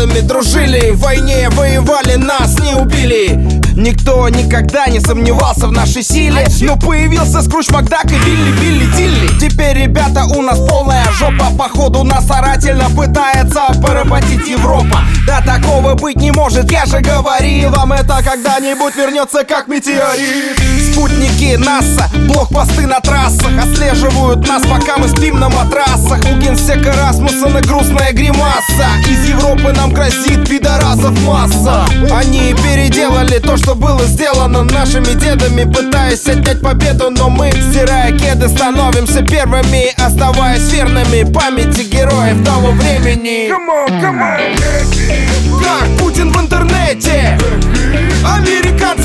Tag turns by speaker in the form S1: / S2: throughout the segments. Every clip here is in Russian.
S1: дедами дружили В войне воевали, нас не убили. Никто никогда не сомневался в нашей силе. Но появился Скруч Макдак и Билли Билли Дилли. Теперь, ребята, у нас полная жопа. Походу нас старательно пытается поработить Европа. Да такого быть не может, я же говорил Вам это. Когда-нибудь вернется как метеорит. Спутники НАСА, блокпосты на трассах. Отслеживают нас, пока мы спим на матрасах. У генсека Расмуссона грустная гримаса Европы нам грозит пидорасов масса. Они переделали то, что было сделано нашими дедами Пытаясь отнять победу, но мы, стирая кеды, становимся первыми Оставаясь верными памяти героев того времени.
S2: Come on, come on,
S1: Как Путин в интернете. Американцы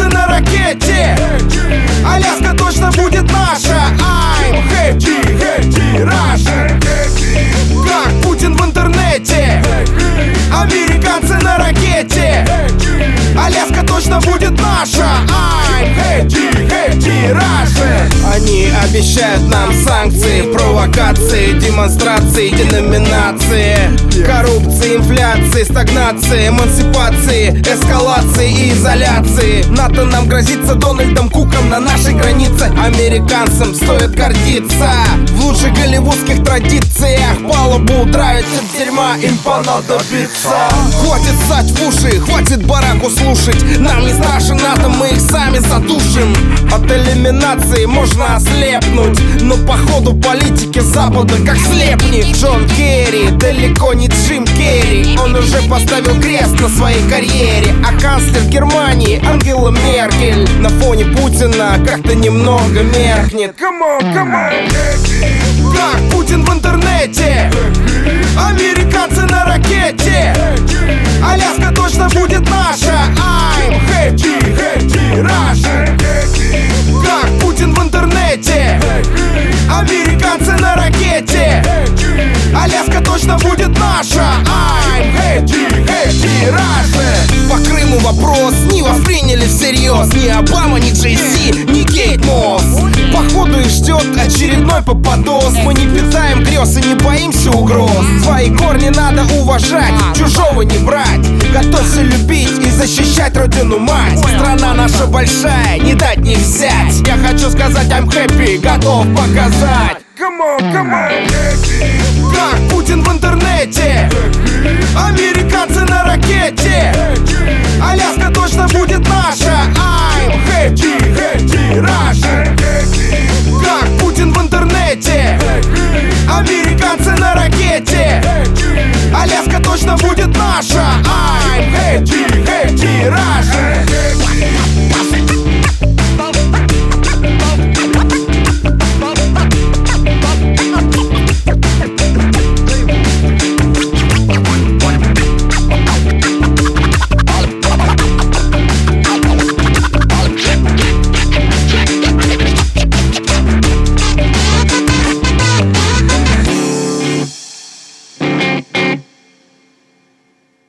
S1: обещают нам санкции, провокации, демонстрации, деноминации. Коррупции, инфляции, стагнации, эмансипации, эскалации и изоляции. НАТО нам грозится Дональдом Куком на нашей границе. Американцам стоит гордиться В лучших голливудских традициях. Палубу травят от дерьма, им понадобится. Хватит ссать в уши, хватит бараку слушать. Нам не страшен НАТО, мы их сами задушим. От элиминации можно ослепнуть Но походу политики Запада как слепни Джон Керри, далеко не Джим Керри. Он уже поставил крест на своей карьере. А канцлер Германии Ангела Меркель На фоне Путина как-то немного меркнет.
S2: Come on, come on,
S1: Как Путин в интернете. Американцы на ракете точно будет наша. I'm happy, happy, Russia По Крыму вопрос не восприняли всерьез. Ни Обама, ни Джей Зи, ни Кейт Мосс. Походу и ждет очередной попадос. Мы не питаем грез и не боимся угроз. Свои корни надо уважать, чужого не брать. Готовься любить и защищать родину мать. Страна наша большая, не дать не взять. Я хочу сказать I'm happy, готов показать.
S2: Come on, come on,
S1: Как будет наша. I'm happy, happy, Russia Как Путин в интернете. Американцы на ракете. Аляска точно будет наша. I'm happy,